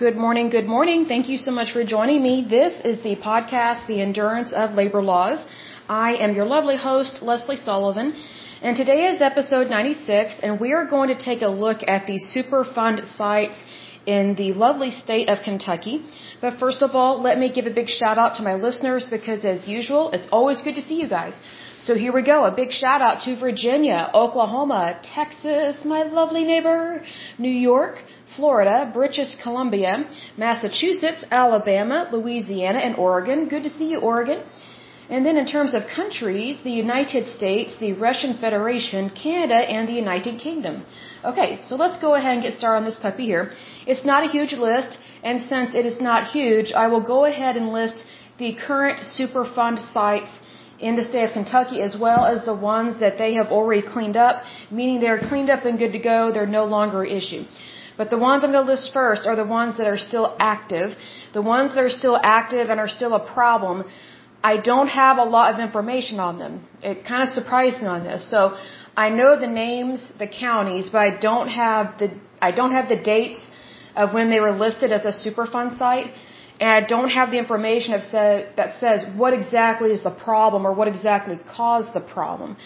Good morning, good morning. Thank you so much for joining me. This is the podcast, The Endurance of Labor Laws. I am your lovely host, Leslie Sullivan, and today is episode 96, and we are going to take a look at the Superfund sites in the lovely state of Kentucky. But first of all, let me give a big shout out to my listeners because as usual, it's always good to see you guys. So here we go. A big shout out to Virginia, Oklahoma, Texas, my lovely neighbor, New York, Florida, British Columbia, Massachusetts, Alabama, Louisiana, and Oregon. Good to see you, Oregon. And then in terms of countries, the United States, the Russian Federation, Canada, and the United Kingdom. Okay, so let's go ahead and get started on this puppy here. It's not a huge list, and since it is not huge, I will go ahead and list the current Superfund sites in the state of Kentucky as well as the ones that they have already cleaned up, meaning they're cleaned up and good to go, they're no longer an issue. But the ones I'm going to list first are the ones that are still active. The ones that are still active and are still a problem, I don't have a lot of information on them. It kind of surprised me on this. So I know the names, the counties, but I don't have the I don't have the dates of when they were listed as a Superfund site and I don't have the information of say, that says what exactly is the problem or what exactly caused the problem.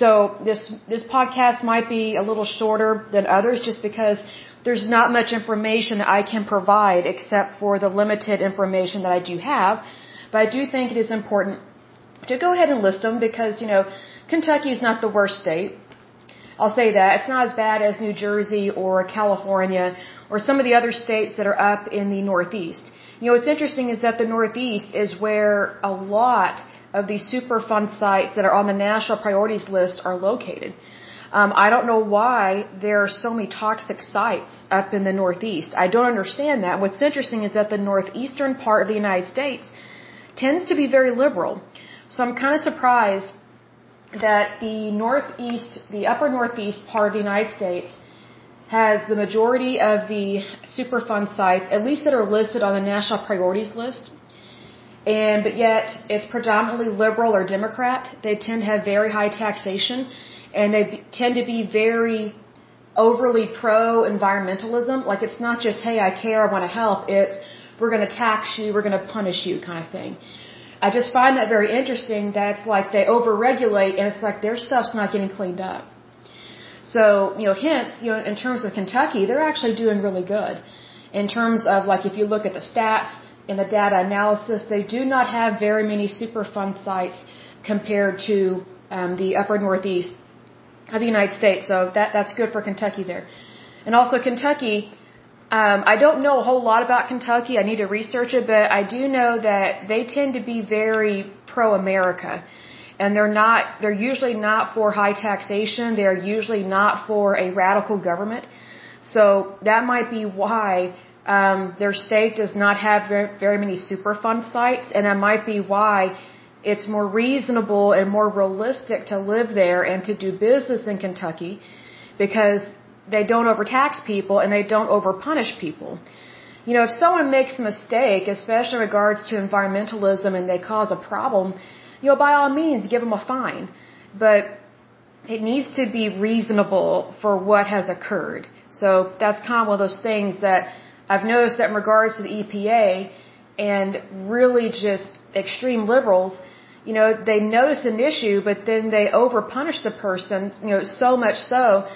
So this this podcast might be a little shorter than others just because there's not much information that I can provide except for the limited information that I do have. But I do think it is important to go ahead and list them because, you know, Kentucky is not the worst state. I'll say that. It's not as bad as New Jersey or California or some of the other states that are up in the Northeast. You know, what's interesting is that the Northeast is where a lot of these Superfund sites that are on the national priorities list are located. Um, I don't know why there are so many toxic sites up in the Northeast. I don't understand that. What's interesting is that the northeastern part of the United States tends to be very liberal. So I'm kind of surprised that the Northeast, the upper Northeast part of the United States has the majority of the Superfund sites, at least that are listed on the national priorities list. And, but yet, it's predominantly liberal or Democrat. They tend to have very high taxation, and they tend to be very overly pro environmentalism. Like, it's not just, hey, I care, I want to help. It's, we're going to tax you, we're going to punish you kind of thing. I just find that very interesting. That's like they overregulate, and it's like their stuff's not getting cleaned up. So, you know, hence, you know, in terms of Kentucky, they're actually doing really good. In terms of, like, if you look at the stats in the data analysis, they do not have very many Superfund sites compared to um, the upper Northeast of the United States. So that that's good for Kentucky there. And also Kentucky, um, I don't know a whole lot about Kentucky. I need to research it, but I do know that they tend to be very pro-America and they're not they're usually not for high taxation they're usually not for a radical government so that might be why um, their state does not have very, very many superfund sites and that might be why it's more reasonable and more realistic to live there and to do business in Kentucky because they don't overtax people and they don't overpunish people. You know, if someone makes a mistake, especially in regards to environmentalism and they cause a problem, you know, by all means, give them a fine. But it needs to be reasonable for what has occurred. So that's kind of one of those things that I've noticed that in regards to the EPA and really just extreme liberals, you know, they notice an issue, but then they overpunish the person, you know, so much so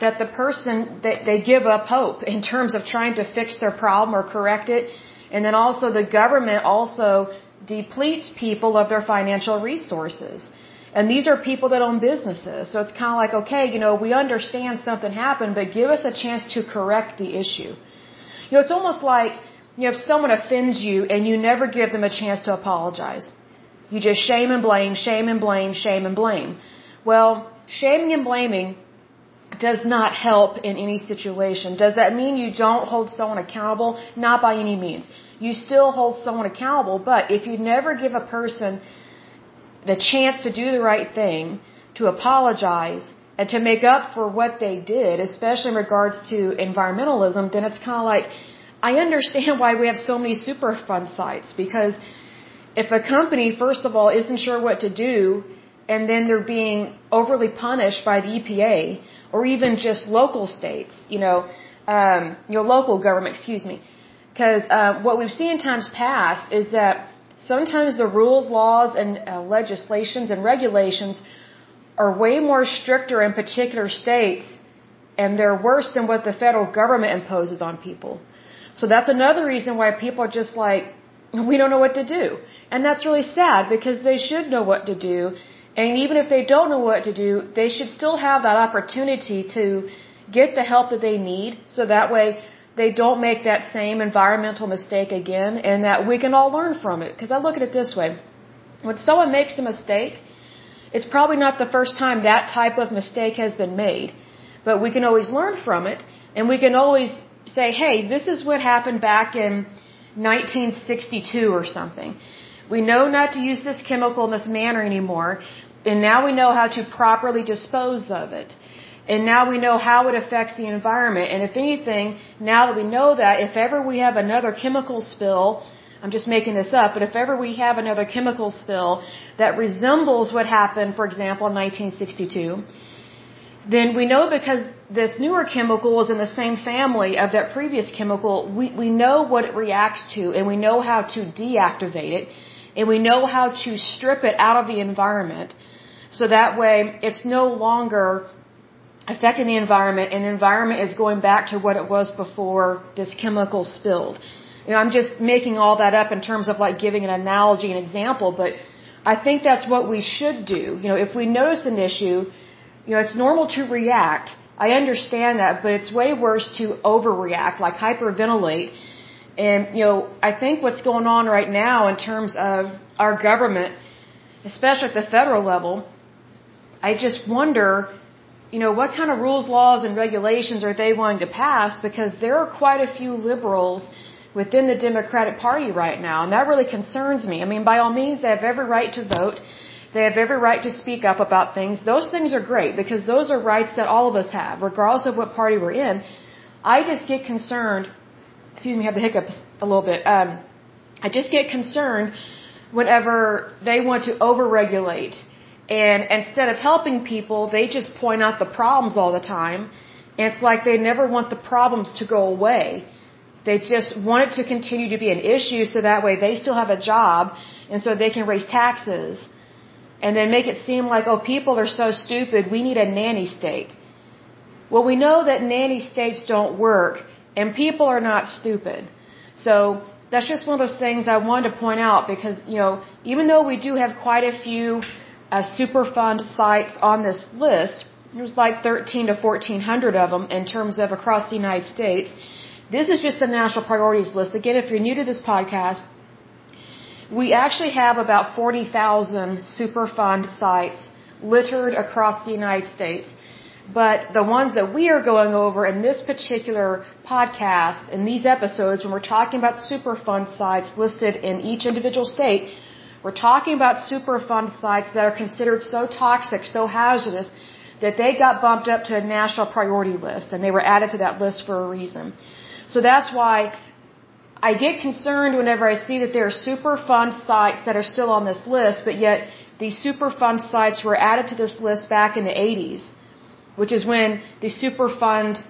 that the person, they, they give up hope in terms of trying to fix their problem or correct it. And then also the government also depletes people of their financial resources. And these are people that own businesses. So it's kind of like, okay, you know, we understand something happened, but give us a chance to correct the issue. You know, it's almost like, you know, if someone offends you and you never give them a chance to apologize. You just shame and blame, shame and blame, shame and blame. Well, shaming and blaming does not help in any situation. Does that mean you don't hold someone accountable? Not by any means you still hold someone accountable. But if you never give a person the chance to do the right thing, to apologize, and to make up for what they did, especially in regards to environmentalism, then it's kind of like, I understand why we have so many Superfund sites because if a company, first of all, isn't sure what to do, and then they're being overly punished by the EPA or even just local states, you know, um, your local government, excuse me, Because uh, what we've seen in times past is that sometimes the rules, laws, and uh, legislations and regulations are way more stricter in particular states, and they're worse than what the federal government imposes on people. So that's another reason why people are just like, we don't know what to do. And that's really sad because they should know what to do. And even if they don't know what to do, they should still have that opportunity to get the help that they need so that way they don't make that same environmental mistake again and that we can all learn from it. Because I look at it this way. When someone makes a mistake, it's probably not the first time that type of mistake has been made. But we can always learn from it and we can always say, hey, this is what happened back in 1962 or something. We know not to use this chemical in this manner anymore, and now we know how to properly dispose of it. And now we know how it affects the environment. And if anything, now that we know that, if ever we have another chemical spill, I'm just making this up, but if ever we have another chemical spill that resembles what happened, for example, in 1962, then we know because this newer chemical is in the same family of that previous chemical, we, we know what it reacts to and we know how to deactivate it and we know how to strip it out of the environment so that way it's no longer affecting the environment and the environment is going back to what it was before this chemical spilled. You know, I'm just making all that up in terms of like giving an analogy, an example, but I think that's what we should do. You know, if we notice an issue, you know, it's normal to react. I understand that, but it's way worse to overreact, like hyperventilate. And, you know, I think what's going on right now in terms of our government, especially at the federal level, I just wonder you know, what kind of rules, laws, and regulations are they wanting to pass? Because there are quite a few liberals within the Democratic Party right now, and that really concerns me. I mean, by all means, they have every right to vote. They have every right to speak up about things. Those things are great because those are rights that all of us have, regardless of what party we're in. I just get concerned. Excuse me, I have the hiccups a little bit. Um, I just get concerned whenever they want to overregulate and instead of helping people, they just point out the problems all the time. And it's like they never want the problems to go away. They just want it to continue to be an issue so that way they still have a job and so they can raise taxes. And then make it seem like, oh, people are so stupid, we need a nanny state. Well, we know that nanny states don't work and people are not stupid. So that's just one of those things I wanted to point out because, you know, even though we do have quite a few uh, Superfund sites on this list. There's like 13 to 1400 of them in terms of across the United States. This is just the national priorities list. Again, if you're new to this podcast, we actually have about 40,000 Superfund sites littered across the United States. But the ones that we are going over in this particular podcast, in these episodes, when we're talking about Superfund sites listed in each individual state, we're talking about Superfund sites that are considered so toxic, so hazardous, that they got bumped up to a national priority list, and they were added to that list for a reason. So that's why I get concerned whenever I see that there are Superfund sites that are still on this list, but yet these Superfund sites were added to this list back in the 80s, which is when the Superfund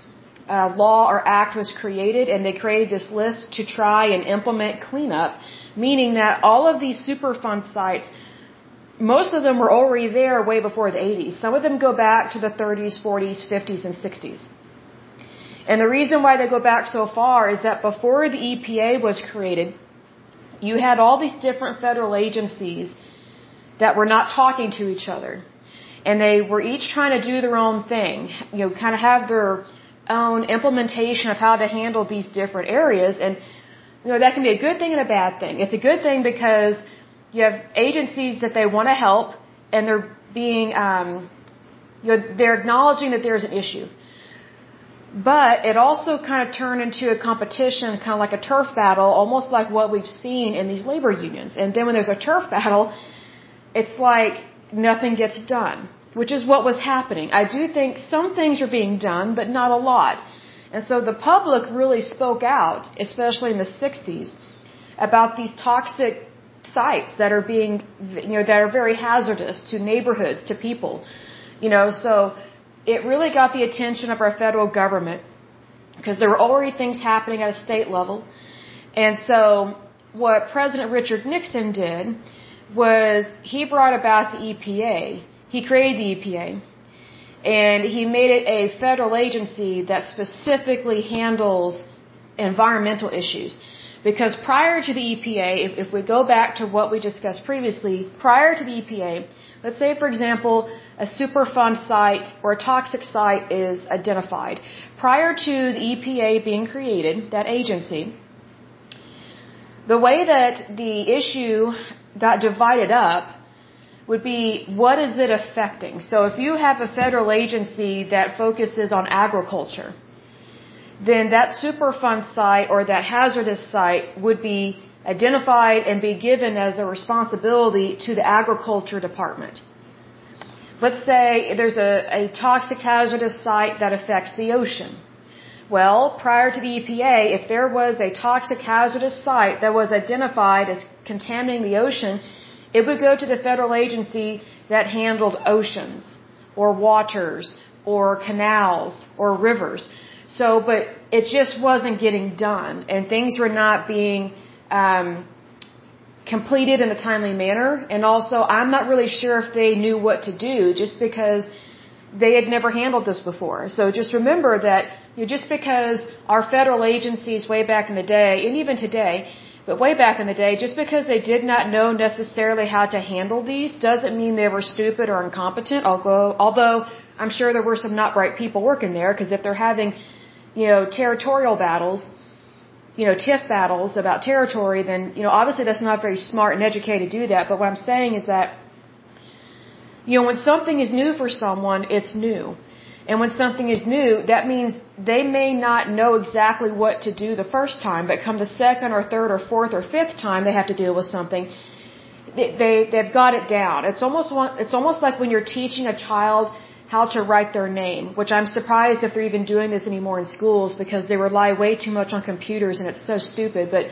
uh, law or act was created, and they created this list to try and implement cleanup meaning that all of these Superfund sites, most of them were already there way before the 80s. Some of them go back to the 30s, 40s, 50s, and 60s. And the reason why they go back so far is that before the EPA was created, you had all these different federal agencies that were not talking to each other. And they were each trying to do their own thing, you know, kind of have their own implementation of how to handle these different areas. And you know, that can be a good thing and a bad thing. It's a good thing because you have agencies that they want to help and they're being, um, you know, they're acknowledging that there's an issue. But it also kind of turned into a competition, kind of like a turf battle, almost like what we've seen in these labor unions. And then when there's a turf battle, it's like nothing gets done, which is what was happening. I do think some things are being done, but not a lot. And so the public really spoke out, especially in the 60s, about these toxic sites that are being, you know, that are very hazardous to neighborhoods, to people. You know, so it really got the attention of our federal government because there were already things happening at a state level. And so what President Richard Nixon did was he brought about the EPA. He created the EPA. And he made it a federal agency that specifically handles environmental issues. Because prior to the EPA, if, if we go back to what we discussed previously, prior to the EPA, let's say for example, a Superfund site or a toxic site is identified. Prior to the EPA being created, that agency, the way that the issue got divided up would be what is it affecting? So if you have a federal agency that focuses on agriculture, then that Superfund site or that hazardous site would be identified and be given as a responsibility to the agriculture department. Let's say there's a, a toxic hazardous site that affects the ocean. Well, prior to the EPA, if there was a toxic hazardous site that was identified as contaminating the ocean, it would go to the federal agency that handled oceans or waters or canals or rivers. So, but it just wasn't getting done and things were not being um, completed in a timely manner. And also, I'm not really sure if they knew what to do just because they had never handled this before. So just remember that you know, just because our federal agencies way back in the day, and even today, but way back in the day, just because they did not know necessarily how to handle these doesn't mean they were stupid or incompetent. Although, although I'm sure there were some not bright people working there, because if they're having, you know, territorial battles, you know, TIF battles about territory, then, you know, obviously that's not very smart and educated to do that. But what I'm saying is that you know, when something is new for someone, it's new. And when something is new, that means they may not know exactly what to do the first time, but come the second or third or fourth or fifth time they have to deal with something, they, they they've got it down. It's almost it's almost like when you're teaching a child how to write their name, which I'm surprised if they're even doing this anymore in schools because they rely way too much on computers and it's so stupid. But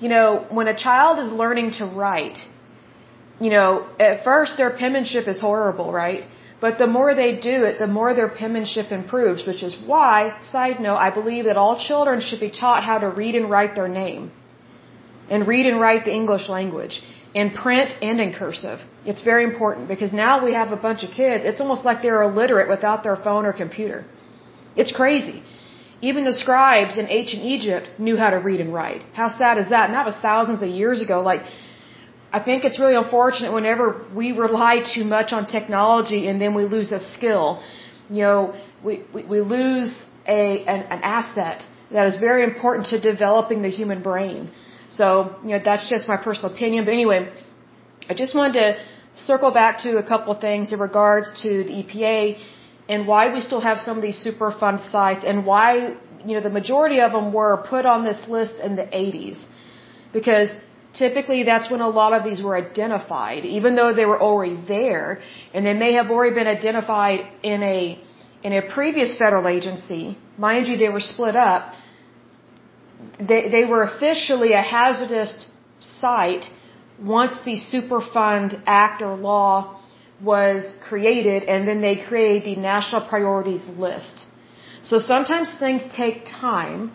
you know, when a child is learning to write, you know, at first their penmanship is horrible, right? But the more they do it, the more their penmanship improves, which is why, side note, I believe that all children should be taught how to read and write their name. And read and write the English language. In print and in cursive. It's very important because now we have a bunch of kids, it's almost like they're illiterate without their phone or computer. It's crazy. Even the scribes in ancient Egypt knew how to read and write. How sad is that? And that was thousands of years ago. Like, I think it's really unfortunate whenever we rely too much on technology and then we lose a skill. You know, we, we, we lose a, an, an asset that is very important to developing the human brain. So, you know, that's just my personal opinion. But anyway, I just wanted to circle back to a couple of things in regards to the EPA and why we still have some of these Superfund sites and why, you know, the majority of them were put on this list in the 80s. Because typically that's when a lot of these were identified, even though they were already there, and they may have already been identified in a in a previous federal agency. Mind you, they were split up. They they were officially a hazardous site once the Superfund Act or law was created, and then they created the National Priorities List. So sometimes things take time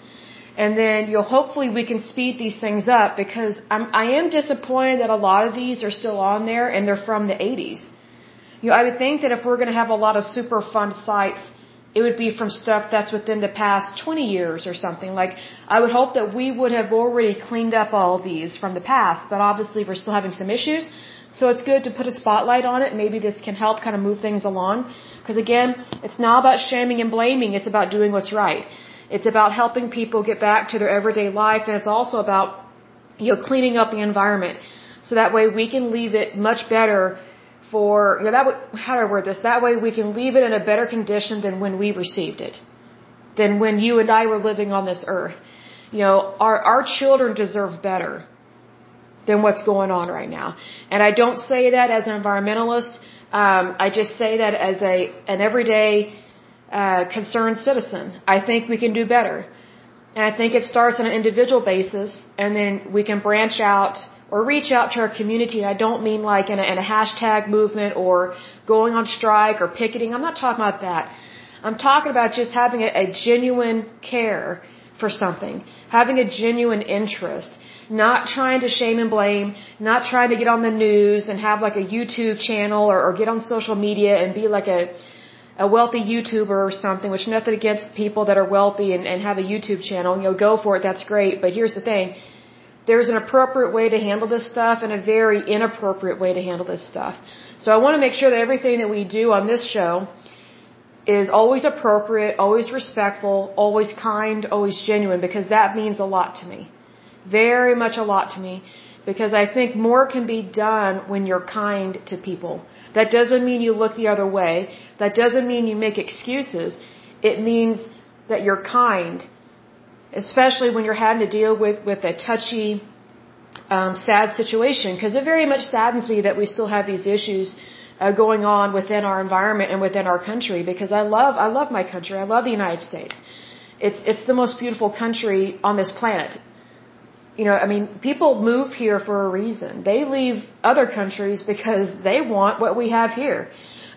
and then you know hopefully we can speed these things up because I'm I am disappointed that a lot of these are still on there and they're from the 80s. You know, I would think that if we're going to have a lot of Superfund sites, it would be from stuff that's within the past 20 years or something. Like I would hope that we would have already cleaned up all these from the past, but obviously we're still having some issues. So it's good to put a spotlight on it. Maybe this can help kind of move things along. Because again, it's not about shaming and blaming. It's about doing what's right. It's about helping people get back to their everyday life, and it's also about you know cleaning up the environment, so that way we can leave it much better for you know that how do I word this? That way we can leave it in a better condition than when we received it, than when you and I were living on this earth. You know, our our children deserve better than what's going on right now, and I don't say that as an environmentalist. Um, I just say that as a an everyday uh, concerned citizen. I think we can do better. And I think it starts on an individual basis, and then we can branch out or reach out to our community. And I don't mean like in a, in a hashtag movement or going on strike or picketing. I'm not talking about that. I'm talking about just having a, a genuine care for something, having a genuine interest, not trying to shame and blame, not trying to get on the news and have like a YouTube channel or, or get on social media and be like a a wealthy YouTuber or something, which nothing against people that are wealthy and, and have a YouTube channel, you know, go for it, that's great. But here's the thing. There's an appropriate way to handle this stuff and a very inappropriate way to handle this stuff. So I want to make sure that everything that we do on this show is always appropriate, always respectful, always kind, always genuine, because that means a lot to me. Very much a lot to me. Because I think more can be done when you're kind to people. That doesn't mean you look the other way. That doesn't mean you make excuses. It means that you're kind. Especially when you're having to deal with, with a touchy, um, sad situation. Because it very much saddens me that we still have these issues uh, going on within our environment and within our country. Because I love, I love my country. I love the United States. It's, it's the most beautiful country on this planet. You know, I mean, people move here for a reason. They leave other countries because they want what we have here.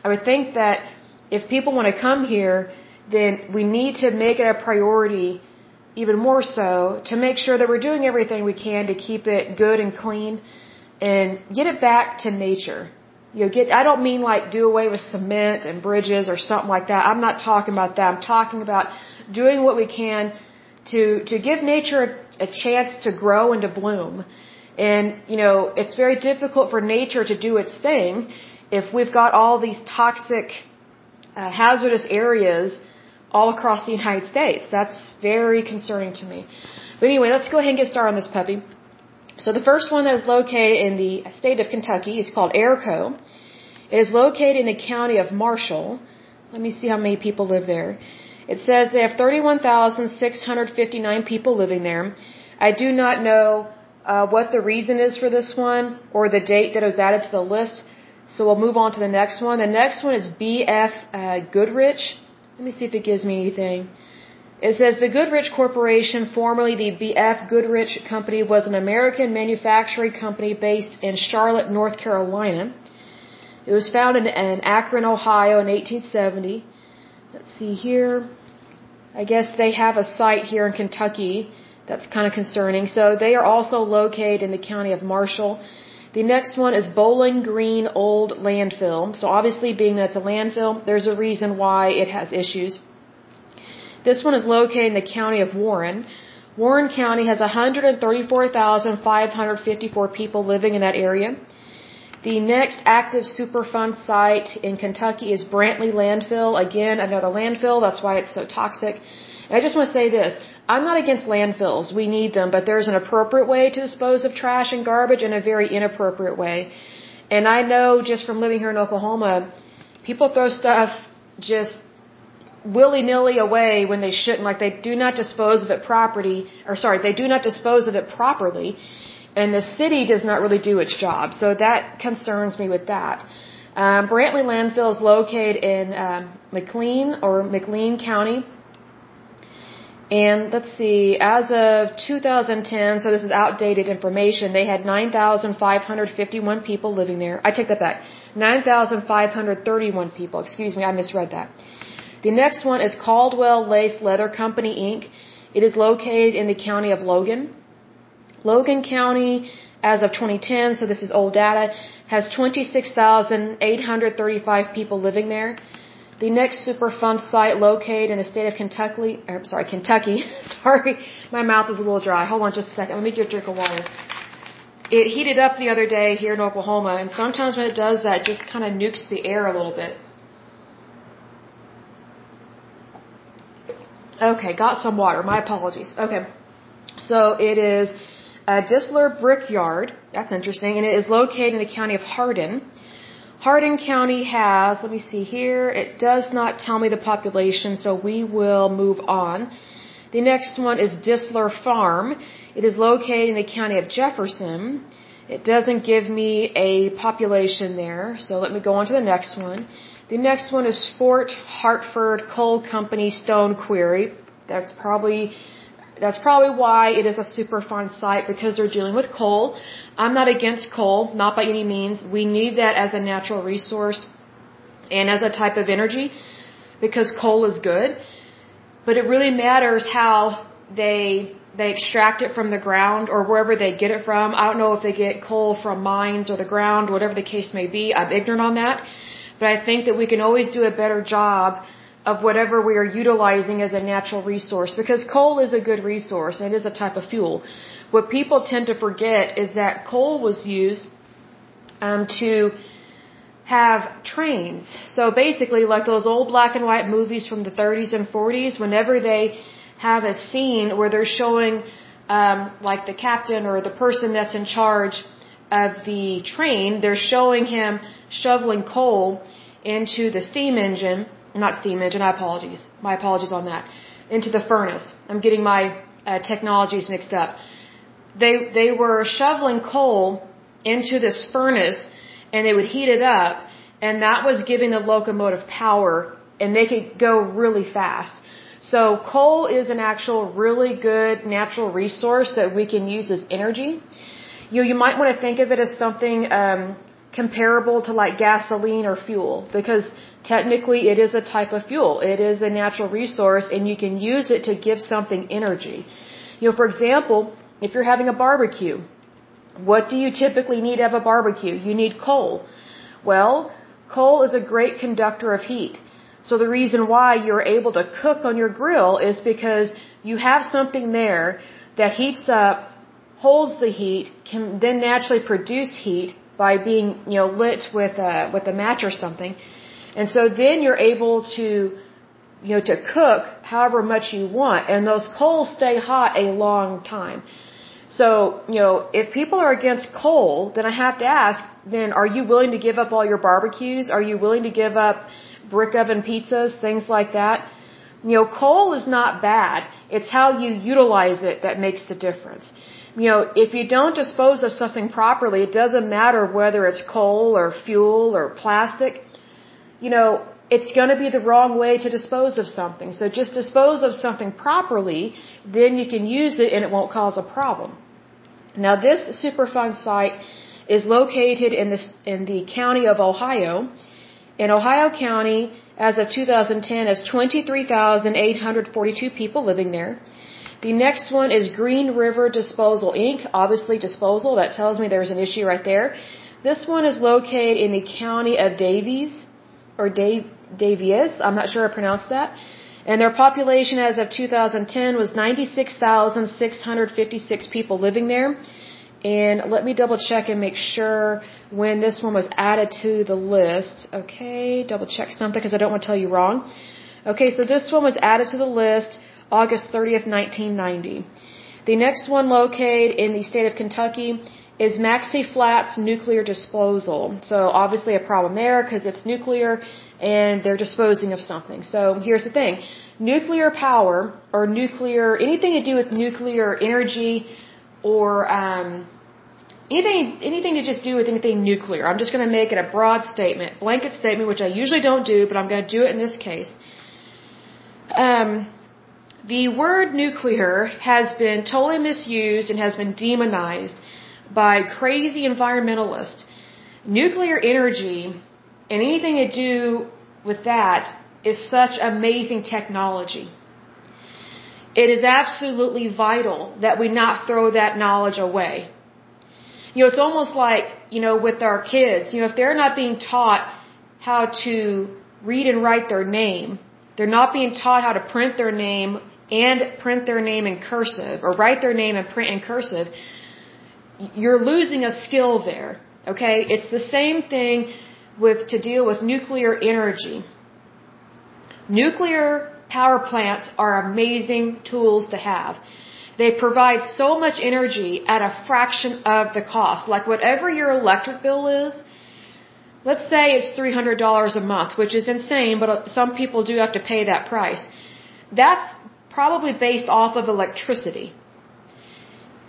I would think that if people want to come here, then we need to make it a priority even more so to make sure that we're doing everything we can to keep it good and clean and get it back to nature. You know, get, I don't mean like do away with cement and bridges or something like that. I'm not talking about that. I'm talking about doing what we can to, to give nature a chance to grow and to bloom. And, you know, it's very difficult for nature to do its thing if we've got all these toxic, uh, hazardous areas all across the United States. That's very concerning to me. But anyway, let's go ahead and get started on this puppy. So the first one that is located in the state of Kentucky is called Airco. It is located in the county of Marshall. Let me see how many people live there. It says they have 31,659 people living there. I do not know uh, what the reason is for this one or the date that it was added to the list. So we'll move on to the next one. The next one is BF uh, Goodrich. Let me see if it gives me anything. It says the Goodrich Corporation, formerly the BF Goodrich Company, was an American manufacturing company based in Charlotte, North Carolina. It was founded in Akron, Ohio in 1870. Let's see here. I guess they have a site here in Kentucky. That's kind of concerning. So they are also located in the county of Marshall. The next one is Bowling Green Old Landfill. So obviously being that it's a landfill, there's a reason why it has issues. This one is located in the county of Warren. Warren County has 134,554 people living in that area. The next active Superfund site in Kentucky is Brantley Landfill. Again, another landfill. That's why it's so toxic. And I just want to say this. I'm not against landfills. We need them, but there's an appropriate way to dispose of trash and garbage and a very inappropriate way. And I know just from living here in Oklahoma, people throw stuff just willy-nilly away when they shouldn't. Like they do not dispose of it properly, or sorry, they do not dispose of it properly and the city does not really do its job. So that concerns me with that. Um, Brantley landfill is located in um, McLean or McLean County. And let's see, as of 2010, so this is outdated information, they had 9,551 people living there. I take that back. 9,531 people. Excuse me, I misread that. The next one is Caldwell Lace Leather Company, Inc. It is located in the county of Logan. Logan County, as of 2010, so this is old data, has 26,835 people living there. The next Superfund site located in the state of Kentucky, or sorry, Kentucky. sorry, my mouth is a little dry. Hold on just a second. Let me get a drink of water. It heated up the other day here in Oklahoma, and sometimes when it does that, it just kind of nukes the air a little bit. Okay, got some water. My apologies. Okay. So it is uh, Distler Brickyard. That's interesting. And it is located in the county of Hardin. Hardin County has, let me see here, it does not tell me the population, so we will move on. The next one is Distler Farm. It is located in the county of Jefferson. It doesn't give me a population there, so let me go on to the next one. The next one is Fort Hartford Coal Company Stone Quarry. That's probably that's probably why it is a Superfund site because they're dealing with coal. I'm not against coal, not by any means. We need that as a natural resource and as a type of energy because coal is good. But it really matters how they they extract it from the ground or wherever they get it from. I don't know if they get coal from mines or the ground, whatever the case may be. I'm ignorant on that. But I think that we can always do a better job of whatever we are utilizing as a natural resource because coal is a good resource and it is a type of fuel. What people tend to forget is that coal was used um, to have trains. So basically, like those old black and white movies from the 30s and 40s, whenever they have a scene where they're showing um, like the captain or the person that's in charge of the train, they're showing him shoveling coal into the steam engine, not steam engine, I apologize, my apologies on that, into the furnace. I'm getting my uh, technologies mixed up. They, they were shoveling coal into this furnace and they would heat it up and that was giving the locomotive power and they could go really fast. So coal is an actual really good natural resource that we can use as energy. You you might want to think of it as something um, comparable to like gasoline or fuel because technically it is a type of fuel. It is a natural resource and you can use it to give something energy. You know, for example, if you're having a barbecue, what do you typically need to have a barbecue? You need coal. Well, coal is a great conductor of heat. So the reason why you're able to cook on your grill is because you have something there that heats up, holds the heat, can then naturally produce heat by being, you know, lit with a, with a match or something. And so then you're able to, you know, to cook however much you want and those coals stay hot a long time. So, you know, if people are against coal, then I have to ask, then are you willing to give up all your barbecues? Are you willing to give up brick oven pizzas, things like that. You know, coal is not bad. It's how you utilize it that makes the difference. You know, if you don't dispose of something properly, it doesn't matter whether it's coal or fuel or plastic. You know, it's going to be the wrong way to dispose of something. So just dispose of something properly, then you can use it and it won't cause a problem. Now this Superfund site is located in the, in the county of Ohio in Ohio County, as of 2010, has 23,842 people living there. The next one is Green River Disposal Inc. Obviously, disposal. That tells me there's an issue right there. This one is located in the county of Davies, or Dave, Davies. I'm not sure I pronounced that. And their population as of 2010 was 96,656 people living there. And let me double check and make sure when this one was added to the list. Okay, double check something because I don't want to tell you wrong. Okay, so this one was added to the list August 30th, 1990. The next one located in the state of Kentucky is Maxey Flats Nuclear Disposal. So obviously a problem there because it's nuclear and they're disposing of something. So here's the thing. Nuclear power or nuclear, anything to do with nuclear energy or um, anything anything to just do with anything nuclear. I'm just going to make it a broad statement, blanket statement, which I usually don't do, but I'm going to do it in this case. Um, the word nuclear has been totally misused and has been demonized by crazy environmentalists. Nuclear energy and anything to do with that is such amazing technology. It is absolutely vital that we not throw that knowledge away. You know, it's almost like, you know, with our kids, you know, if they're not being taught how to read and write their name, they're not being taught how to print their name and print their name in cursive or write their name and print in cursive, you're losing a skill there. Okay? It's the same thing with to deal with nuclear energy. Nuclear power plants are amazing tools to have. They provide so much energy at a fraction of the cost. Like whatever your electric bill is, let's say it's $300 a month, which is insane, but uh, some people do have to pay that price. That's probably based off of electricity.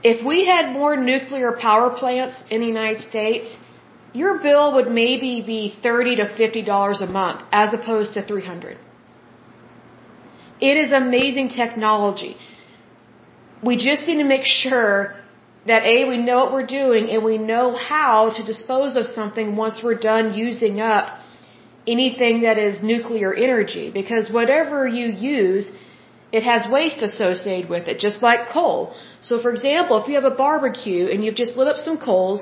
If we had more nuclear power plants in the United States, your bill would maybe be 30 to $50 a month as opposed to 300. It is amazing technology. We just need to make sure that A, we know what we're doing and we know how to dispose of something once we're done using up anything that is nuclear energy. Because whatever you use it has waste associated with it, just like coal. So for example, if you have a barbecue and you've just lit up some coals,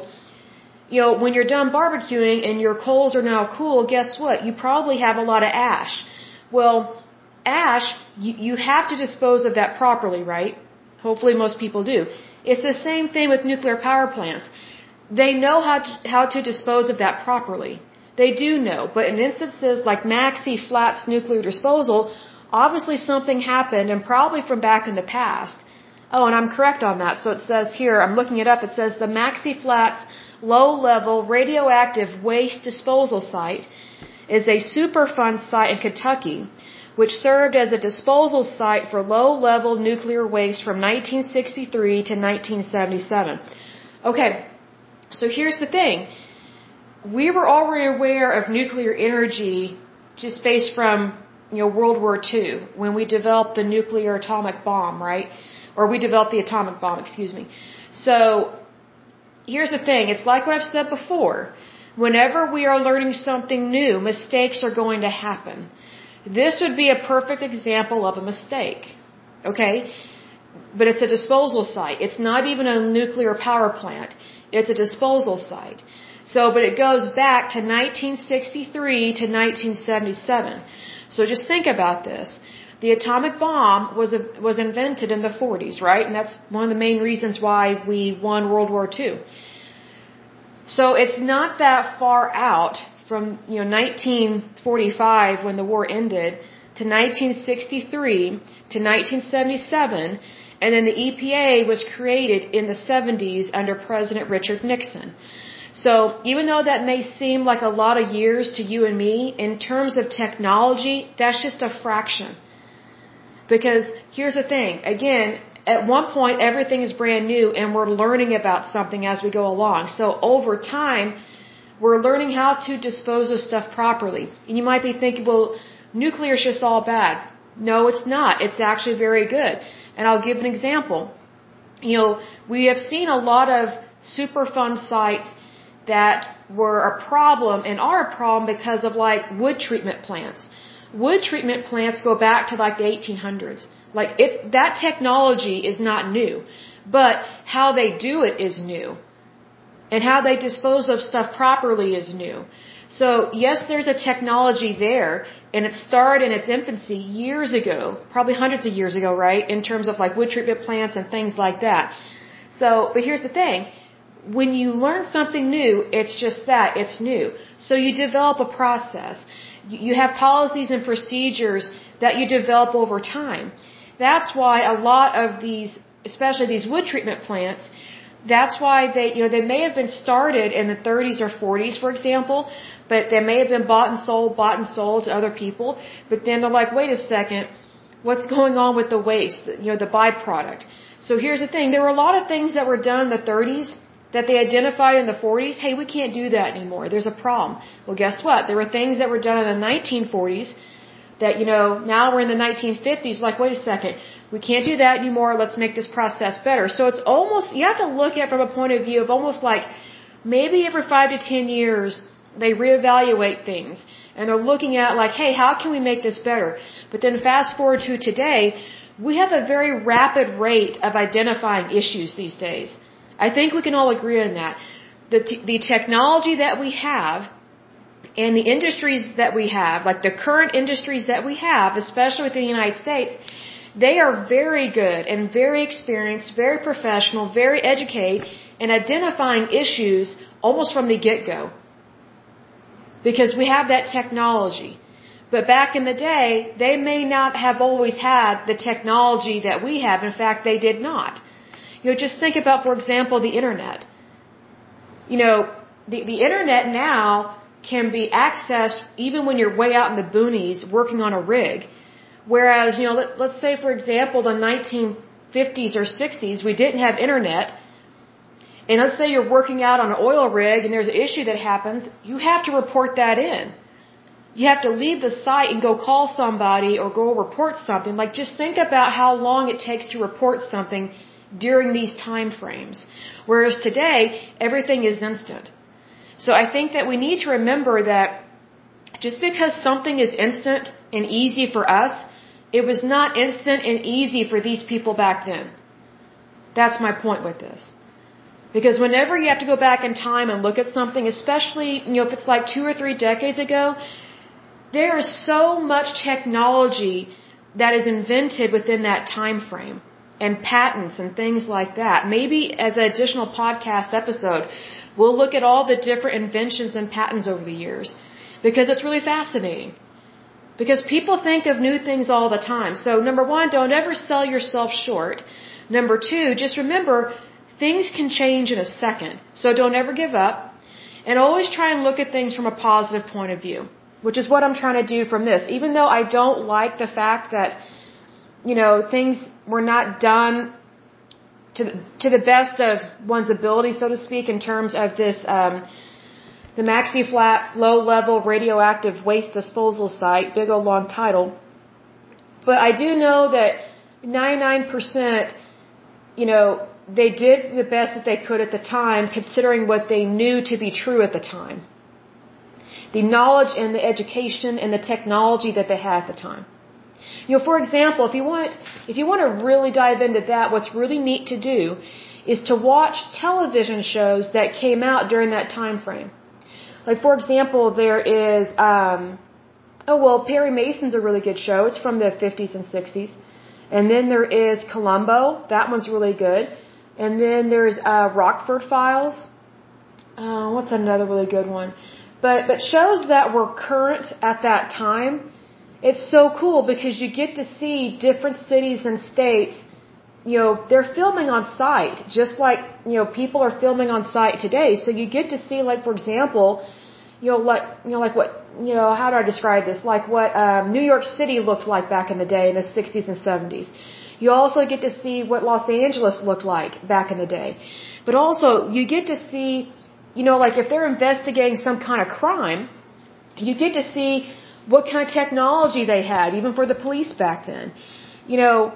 you know, when you're done barbecuing and your coals are now cool, guess what? You probably have a lot of ash. Well, ash, you, you have to dispose of that properly, right? Hopefully most people do. It's the same thing with nuclear power plants. They know how to, how to dispose of that properly. They do know, but in instances like Maxey Flats nuclear disposal, obviously something happened and probably from back in the past. Oh, and I'm correct on that. So it says here, I'm looking it up, it says the Maxey Flats low level radioactive waste disposal site is a Superfund site in Kentucky which served as a disposal site for low-level nuclear waste from 1963 to 1977. Okay, so here's the thing. We were already aware of nuclear energy just based from, you know, World War II when we developed the nuclear atomic bomb, right? Or we developed the atomic bomb, excuse me. So, here's the thing. It's like what I've said before. Whenever we are learning something new, mistakes are going to happen. This would be a perfect example of a mistake. Okay? But it's a disposal site. It's not even a nuclear power plant. It's a disposal site. So, but it goes back to 1963 to 1977. So just think about this. The atomic bomb was a, was invented in the 40s, right? And that's one of the main reasons why we won World War II. So it's not that far out from you know 1945 when the war ended to 1963 to 1977 and then the EPA was created in the 70s under President Richard Nixon. So even though that may seem like a lot of years to you and me, in terms of technology, that's just a fraction. Because here's the thing, again, at one point everything is brand new and we're learning about something as we go along. So over time, we're learning how to dispose of stuff properly. And you might be thinking, well, nuclear is just all bad. No, it's not. It's actually very good. And I'll give an example. You know, we have seen a lot of Superfund sites that were a problem and are a problem because of like wood treatment plants. Wood treatment plants go back to like the 1800s. Like it, that technology is not new, but how they do it is new and how they dispose of stuff properly is new. So yes, there's a technology there, and it started in its infancy years ago, probably hundreds of years ago, right? In terms of like wood treatment plants and things like that. So, but here's the thing. When you learn something new, it's just that, it's new. So you develop a process. You have policies and procedures that you develop over time. That's why a lot of these, especially these wood treatment plants, that's why they, you know, they may have been started in the 30s or 40s, for example, but they may have been bought and sold, bought and sold to other people. But then they're like, wait a second, what's going on with the waste, you know, the byproduct? So here's the thing, there were a lot of things that were done in the 30s that they identified in the 40s. Hey, we can't do that anymore. There's a problem. Well, guess what? There were things that were done in the 1940s that, you know, now we're in the 1950s, like, wait a second, we can't do that anymore, let's make this process better. So it's almost, you have to look at from a point of view of almost like, maybe every five to ten years, they reevaluate things. And they're looking at like, hey, how can we make this better? But then fast forward to today, we have a very rapid rate of identifying issues these days. I think we can all agree on that. The, the technology that we have and the industries that we have, like the current industries that we have, especially within the United States, they are very good and very experienced, very professional, very educated in identifying issues almost from the get-go. Because we have that technology. But back in the day, they may not have always had the technology that we have. In fact, they did not. You know, just think about, for example, the internet. You know, the, the internet now can be accessed even when you're way out in the boonies working on a rig. Whereas, you know, let, let's say, for example, the 1950s or 60s, we didn't have internet. And let's say you're working out on an oil rig and there's an issue that happens, you have to report that in. You have to leave the site and go call somebody or go report something. Like, just think about how long it takes to report something during these time frames. Whereas today, everything is instant. So I think that we need to remember that just because something is instant and easy for us It was not instant and easy for these people back then. That's my point with this. Because whenever you have to go back in time and look at something, especially, you know, if it's like two or three decades ago, there is so much technology that is invented within that time frame and patents and things like that. Maybe as an additional podcast episode, we'll look at all the different inventions and patents over the years because it's really fascinating. Because people think of new things all the time. So number one, don't ever sell yourself short. Number two, just remember things can change in a second. So don't ever give up. And always try and look at things from a positive point of view. Which is what I'm trying to do from this. Even though I don't like the fact that, you know, things were not done to the, to the best of one's ability, so to speak, in terms of this, um, the Maxey Flats low level radioactive waste disposal site, big old long title. But I do know that 99%, you know, they did the best that they could at the time, considering what they knew to be true at the time. The knowledge and the education and the technology that they had at the time. You know, for example, if you want, if you want to really dive into that, what's really neat to do is to watch television shows that came out during that time frame. Like for example, there is um oh well, Perry Mason's a really good show. It's from the 50s and 60s. And then there is Columbo. That one's really good. And then there's uh Rockford Files. Uh what's another really good one? But but shows that were current at that time. It's so cool because you get to see different cities and states you know, they're filming on site, just like, you know, people are filming on site today. So you get to see, like, for example, you know, like, you know, like what, you know, how do I describe this? Like what, um, New York City looked like back in the day in the 60s and 70s. You also get to see what Los Angeles looked like back in the day. But also, you get to see, you know, like if they're investigating some kind of crime, you get to see what kind of technology they had, even for the police back then. You know,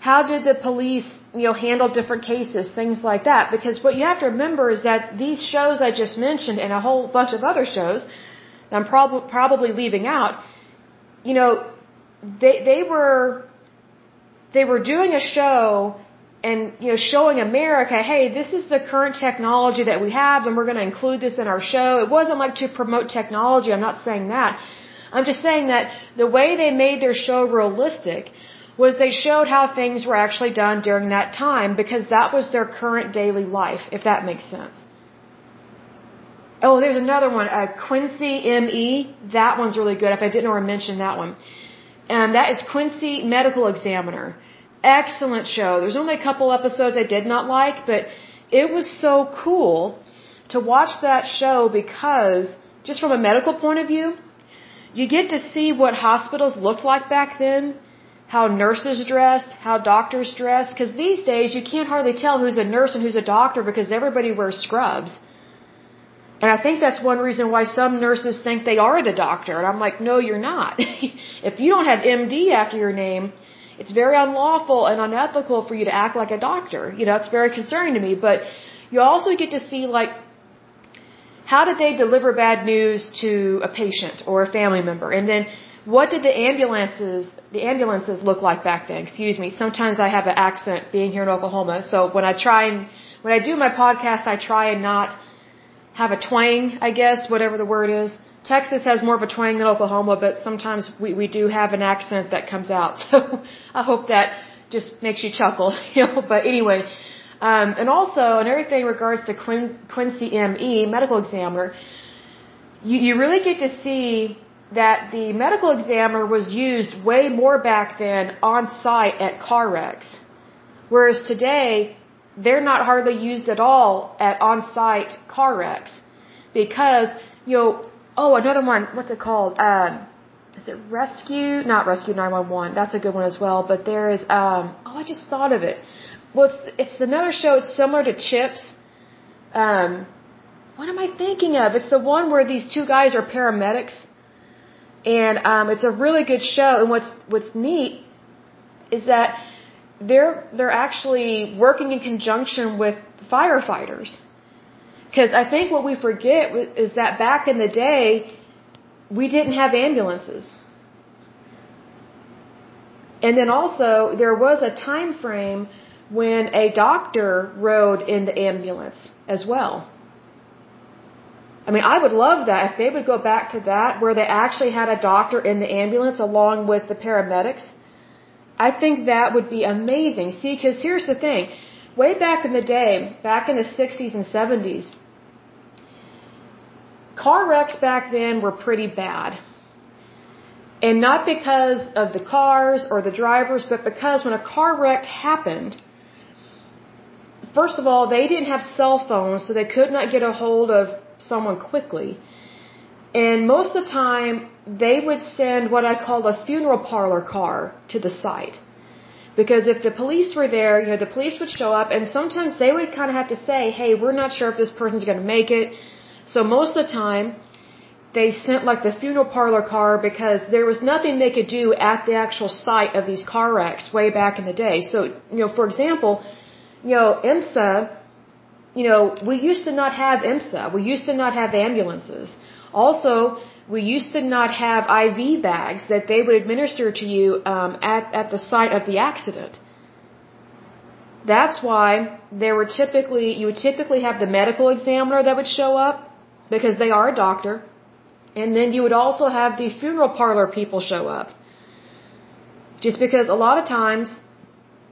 how did the police, you know, handle different cases, things like that? Because what you have to remember is that these shows I just mentioned and a whole bunch of other shows that I'm prob- probably leaving out, you know, they, they were, they were doing a show and, you know, showing America, hey, this is the current technology that we have and we're going to include this in our show. It wasn't like to promote technology. I'm not saying that. I'm just saying that the way they made their show realistic was they showed how things were actually done during that time because that was their current daily life, if that makes sense. Oh, there's another one, uh, Quincy M.E. That one's really good, if I didn't already mention that one. And that is Quincy Medical Examiner. Excellent show. There's only a couple episodes I did not like, but it was so cool to watch that show because, just from a medical point of view, you get to see what hospitals looked like back then how nurses dressed, how doctors dressed, because these days you can't hardly tell who's a nurse and who's a doctor because everybody wears scrubs. And I think that's one reason why some nurses think they are the doctor. And I'm like, no, you're not. if you don't have MD after your name, it's very unlawful and unethical for you to act like a doctor. You know, it's very concerning to me. But you also get to see, like, how did they deliver bad news to a patient or a family member? And then what did the ambulances the ambulances look like back then? Excuse me. Sometimes I have an accent being here in Oklahoma, so when I try and when I do my podcast, I try and not have a twang, I guess, whatever the word is. Texas has more of a twang than Oklahoma, but sometimes we, we do have an accent that comes out. So I hope that just makes you chuckle, you know. But anyway, um, and also another thing in regards to Quin, Quincy M.E., medical examiner, you, you really get to see that the medical examiner was used way more back then on site at car wrecks. Whereas today, they're not hardly used at all at on site car wrecks. Because, you know, oh, another one, what's it called? Um, is it Rescue? Not Rescue 911. That's a good one as well. But there is, um, oh, I just thought of it. Well, it's, it's another show. It's similar to Chips. Um, what am I thinking of? It's the one where these two guys are paramedics and um, it's a really good show. And what's what's neat is that they're they're actually working in conjunction with firefighters. Because I think what we forget is that back in the day, we didn't have ambulances. And then also, there was a time frame when a doctor rode in the ambulance as well. I mean, I would love that if they would go back to that where they actually had a doctor in the ambulance along with the paramedics. I think that would be amazing. See, because here's the thing. Way back in the day, back in the 60s and 70s, car wrecks back then were pretty bad. And not because of the cars or the drivers, but because when a car wreck happened, first of all, they didn't have cell phones, so they could not get a hold of someone quickly. And most of the time, they would send what I call a funeral parlor car to the site. Because if the police were there, you know, the police would show up and sometimes they would kind of have to say, hey, we're not sure if this person's going to make it. So most of the time, they sent like the funeral parlor car because there was nothing they could do at the actual site of these car wrecks way back in the day. So, you know, for example, you know, EMSA, you know, we used to not have EMSA. We used to not have ambulances. Also, we used to not have IV bags that they would administer to you um, at, at the site of the accident. That's why there were typically, you would typically have the medical examiner that would show up because they are a doctor. And then you would also have the funeral parlor people show up. Just because a lot of times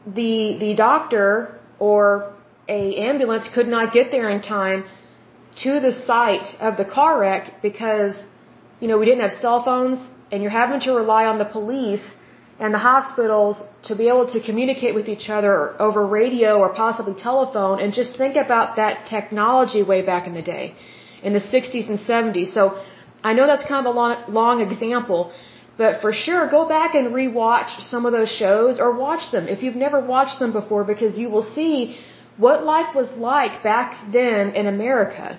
the, the doctor or a ambulance could not get there in time to the site of the car wreck because, you know, we didn't have cell phones and you're having to rely on the police and the hospitals to be able to communicate with each other over radio or possibly telephone and just think about that technology way back in the day in the 60s and 70s. So I know that's kind of a long, long example, but for sure go back and rewatch some of those shows or watch them if you've never watched them before because you will see what life was like back then in America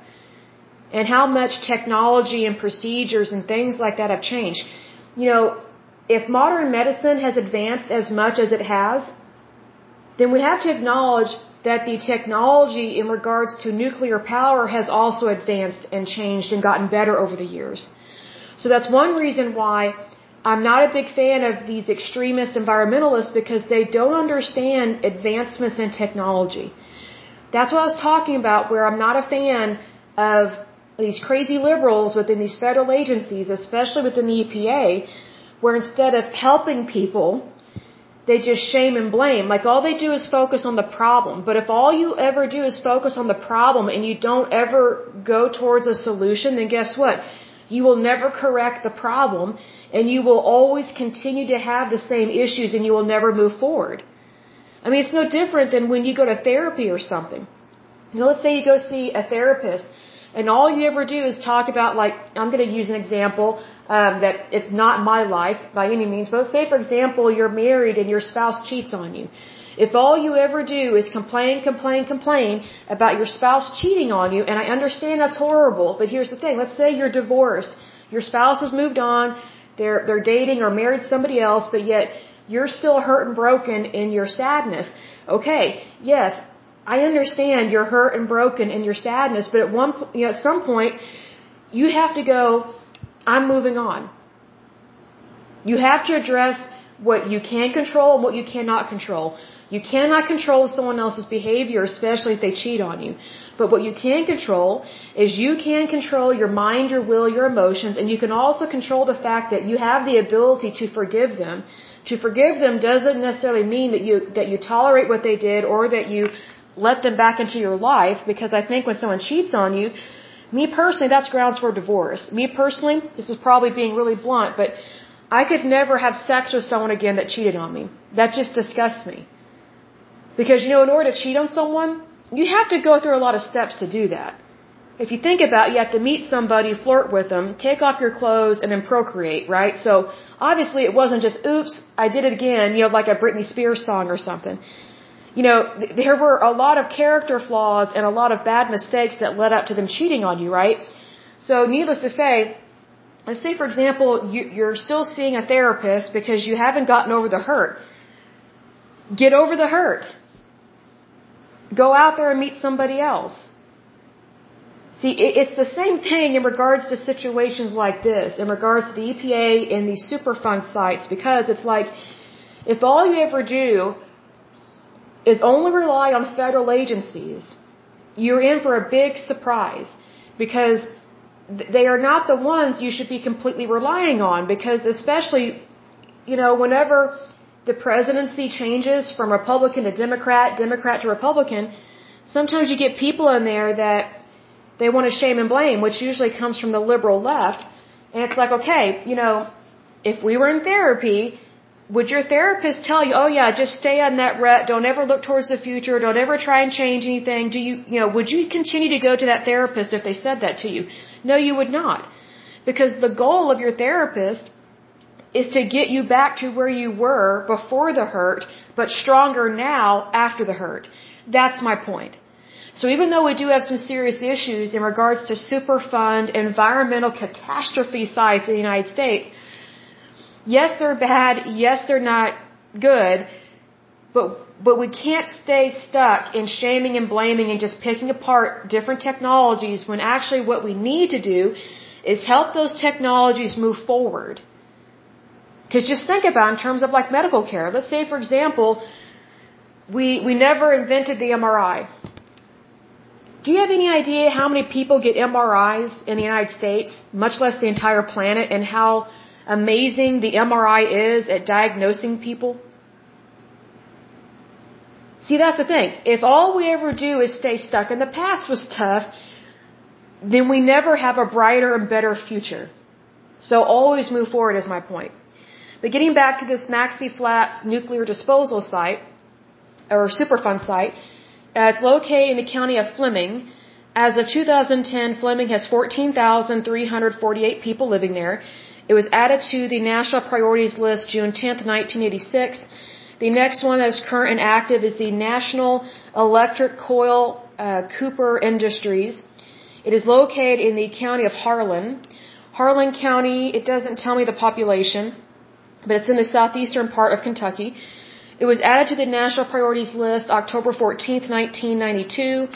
and how much technology and procedures and things like that have changed. You know, if modern medicine has advanced as much as it has, then we have to acknowledge that the technology in regards to nuclear power has also advanced and changed and gotten better over the years. So that's one reason why I'm not a big fan of these extremist environmentalists because they don't understand advancements in technology. That's what I was talking about, where I'm not a fan of these crazy liberals within these federal agencies, especially within the EPA, where instead of helping people, they just shame and blame. Like all they do is focus on the problem. But if all you ever do is focus on the problem and you don't ever go towards a solution, then guess what? You will never correct the problem and you will always continue to have the same issues and you will never move forward. I mean, it's no different than when you go to therapy or something. You know, let's say you go see a therapist, and all you ever do is talk about, like, I'm going to use an example um, that it's not my life by any means, but say, for example, you're married and your spouse cheats on you. If all you ever do is complain, complain, complain about your spouse cheating on you, and I understand that's horrible, but here's the thing. Let's say you're divorced. Your spouse has moved on. They're, they're dating or married somebody else, but yet you're still hurt and broken in your sadness. Okay, yes, I understand you're hurt and broken in your sadness, but at one, you know, at some point, you have to go, I'm moving on. You have to address what you can control and what you cannot control. You cannot control someone else's behavior, especially if they cheat on you. But what you can control is you can control your mind, your will, your emotions, and you can also control the fact that you have the ability to forgive them to forgive them doesn't necessarily mean that you that you tolerate what they did or that you let them back into your life because I think when someone cheats on you, me personally, that's grounds for divorce. Me personally, this is probably being really blunt, but I could never have sex with someone again that cheated on me. That just disgusts me. Because you know, in order to cheat on someone, you have to go through a lot of steps to do that. If you think about it, you have to meet somebody, flirt with them, take off your clothes, and then procreate, right? So obviously it wasn't just, oops, I did it again, you know, like a Britney Spears song or something. You know, th there were a lot of character flaws and a lot of bad mistakes that led up to them cheating on you, right? So needless to say, let's say for example, you, you're still seeing a therapist because you haven't gotten over the hurt. Get over the hurt. Go out there and meet somebody else. See, it's the same thing in regards to situations like this, in regards to the EPA and these Superfund sites, because it's like, If all you ever do is only rely on federal agencies, you're in for a big surprise because they are not the ones you should be completely relying on because especially, you know, whenever the presidency changes from Republican to Democrat, Democrat to Republican, sometimes you get people in there that they want to shame and blame, which usually comes from the liberal left. And it's like, okay, you know, if we were in therapy, would your therapist tell you, oh yeah, just stay on that rut, don't ever look towards the future, don't ever try and change anything? Do you, you know, would you continue to go to that therapist if they said that to you? No, you would not. Because the goal of your therapist is to get you back to where you were before the hurt, but stronger now after the hurt. That's my point. So even though we do have some serious issues in regards to Superfund environmental catastrophe sites in the United States, yes, they're bad, yes, they're not good, but but we can't stay stuck in shaming and blaming and just picking apart different technologies when actually what we need to do is help those technologies move forward. Because just think about in terms of like medical care. Let's say, for example, we we never invented the MRI. Do you have any idea how many people get MRIs in the United States, much less the entire planet, and how amazing the MRI is at diagnosing people? See, that's the thing. If all we ever do is stay stuck and the past was tough, then we never have a brighter and better future. So always move forward is my point. But getting back to this Maxey Flats nuclear disposal site, or Superfund site, uh, it's located in the county of Fleming. As of 2010, Fleming has 14,348 people living there. It was added to the national priorities list June 10, 1986. The next one that is current and active is the National Electric Coil uh, Cooper Industries. It is located in the county of Harlan. Harlan County, it doesn't tell me the population, but it's in the southeastern part of Kentucky. It was added to the national priorities list October 14, 1992.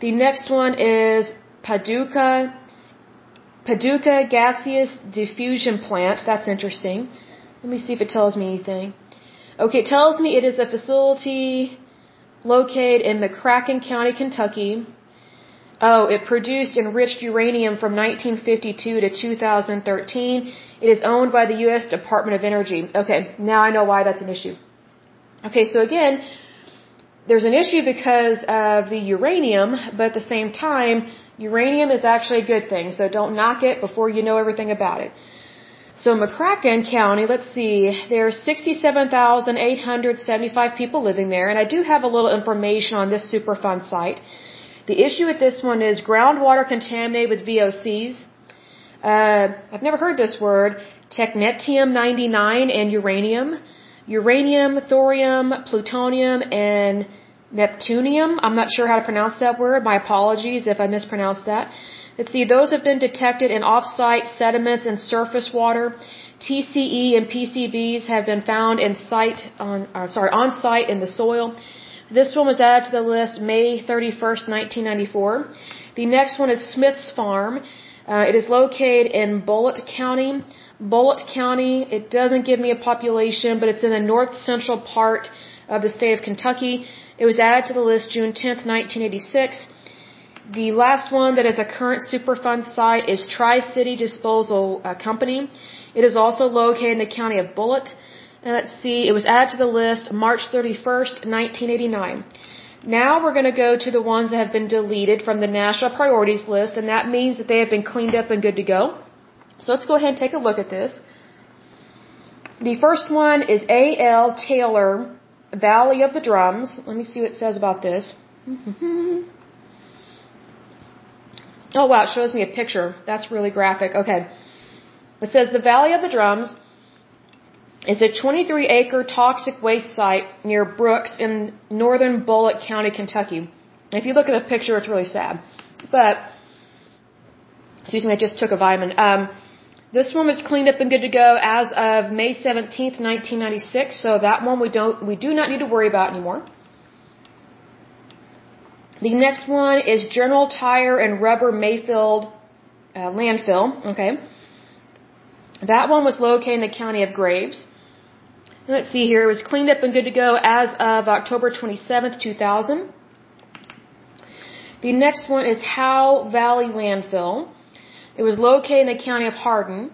The next one is Paducah, Paducah Gaseous Diffusion Plant. That's interesting. Let me see if it tells me anything. Okay, it tells me it is a facility located in McCracken County, Kentucky. Oh, it produced enriched uranium from 1952 to 2013. It is owned by the U.S. Department of Energy. Okay, now I know why that's an issue. Okay, so again, there's an issue because of the uranium, but at the same time, uranium is actually a good thing, so don't knock it before you know everything about it. So McCracken County, let's see, there are 67,875 people living there, and I do have a little information on this Superfund site. The issue with this one is groundwater contaminated with VOCs. Uh, I've never heard this word, technetium-99 and uranium uranium, thorium, plutonium, and neptunium. I'm not sure how to pronounce that word. My apologies if I mispronounced that. Let's see, those have been detected in off-site sediments and surface water. TCE and PCBs have been found in site on, uh, sorry, on site in the soil. This one was added to the list May 31st, 1994. The next one is Smith's Farm. Uh, it is located in Bullitt County. Bullitt County, it doesn't give me a population, but it's in the north central part of the state of Kentucky. It was added to the list June 10th, 1986. The last one that is a current Superfund site is Tri-City Disposal uh, Company. It is also located in the county of Bullitt. And let's see, it was added to the list March 31st, 1989. Now we're going to go to the ones that have been deleted from the national priorities list, and that means that they have been cleaned up and good to go. So let's go ahead and take a look at this. The first one is A.L. Taylor, Valley of the Drums. Let me see what it says about this. oh wow, it shows me a picture. That's really graphic. Okay. It says the Valley of the Drums is a 23 acre toxic waste site near Brooks in northern Bullitt County, Kentucky. If you look at the picture, it's really sad. But, excuse me, I just took a vitamin. Um, this one was cleaned up and good to go as of May 17th, 1996, so that one we don't we do not need to worry about anymore. The next one is General Tire and Rubber Mayfield uh, landfill, okay? That one was located in the county of Graves. Let's see here. It was cleaned up and good to go as of October 27th, 2000. The next one is Howe Valley Landfill. It was located in the county of Hardin.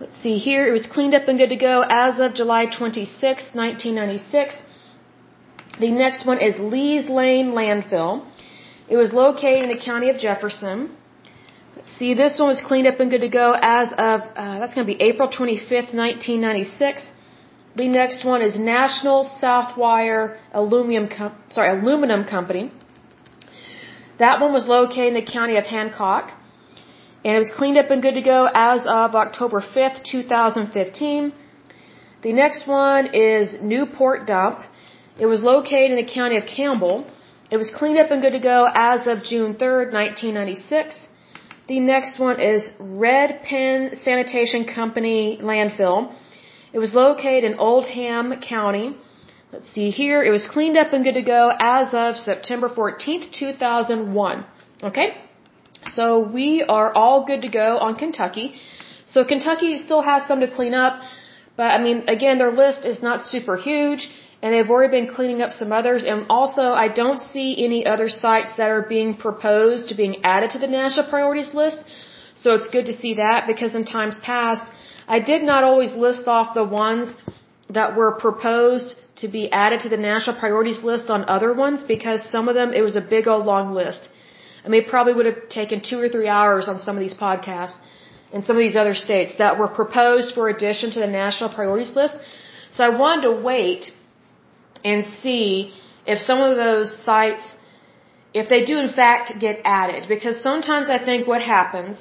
Let's see here. It was cleaned up and good to go as of July 26, 1996. The next one is Lee's Lane Landfill. It was located in the county of Jefferson. See, this one was cleaned up and good to go as of, uh, that's going to be April 25th, 1996. The next one is National Southwire Aluminum, Com sorry, Aluminum Company. That one was located in the county of Hancock. And it was cleaned up and good to go as of October 5th, 2015. The next one is Newport Dump. It was located in the county of Campbell. It was cleaned up and good to go as of June 3rd, 1996. The next one is Red Penn Sanitation Company Landfill. It was located in Oldham County. Let's see here. It was cleaned up and good to go as of September 14th, 2001. Okay? So we are all good to go on Kentucky. So Kentucky still has some to clean up, but I mean, again, their list is not super huge, and they've already been cleaning up some others. And also, I don't see any other sites that are being proposed to being added to the national priorities list. So it's good to see that because in times past, I did not always list off the ones that were proposed to be added to the national priorities list on other ones because some of them, it was a big old long list. I mean, it probably would have taken two or three hours on some of these podcasts in some of these other states that were proposed for addition to the national priorities list. So I wanted to wait and see if some of those sites, if they do in fact get added. Because sometimes I think what happens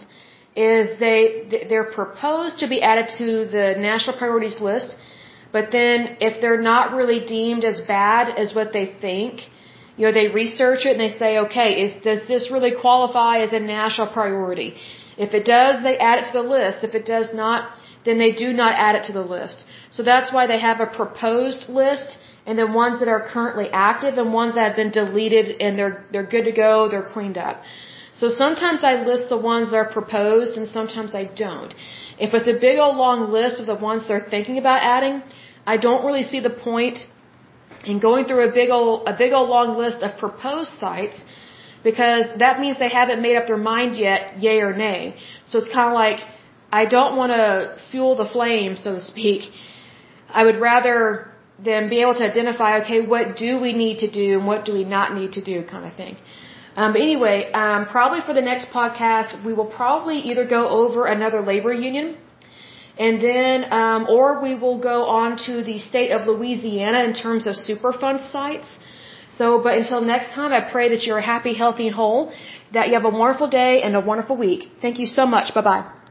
is they, they're proposed to be added to the national priorities list, but then if they're not really deemed as bad as what they think, you know, they research it and they say, okay, is, does this really qualify as a national priority? If it does, they add it to the list. If it does not, then they do not add it to the list. So that's why they have a proposed list and then ones that are currently active and ones that have been deleted and they're, they're good to go, they're cleaned up. So sometimes I list the ones that are proposed and sometimes I don't. If it's a big old long list of the ones they're thinking about adding, I don't really see the point in going through a big old a big old long list of proposed sites because that means they haven't made up their mind yet, yay or nay. So it's kind of like I don't want to fuel the flame, so to speak. I would rather than be able to identify, okay, what do we need to do and what do we not need to do, kind of thing. Um, but anyway, um, probably for the next podcast, we will probably either go over another labor union and then, um, or we will go on to the state of Louisiana in terms of Superfund sites. So, but until next time, I pray that you're happy, healthy, and whole, that you have a wonderful day and a wonderful week. Thank you so much. Bye bye.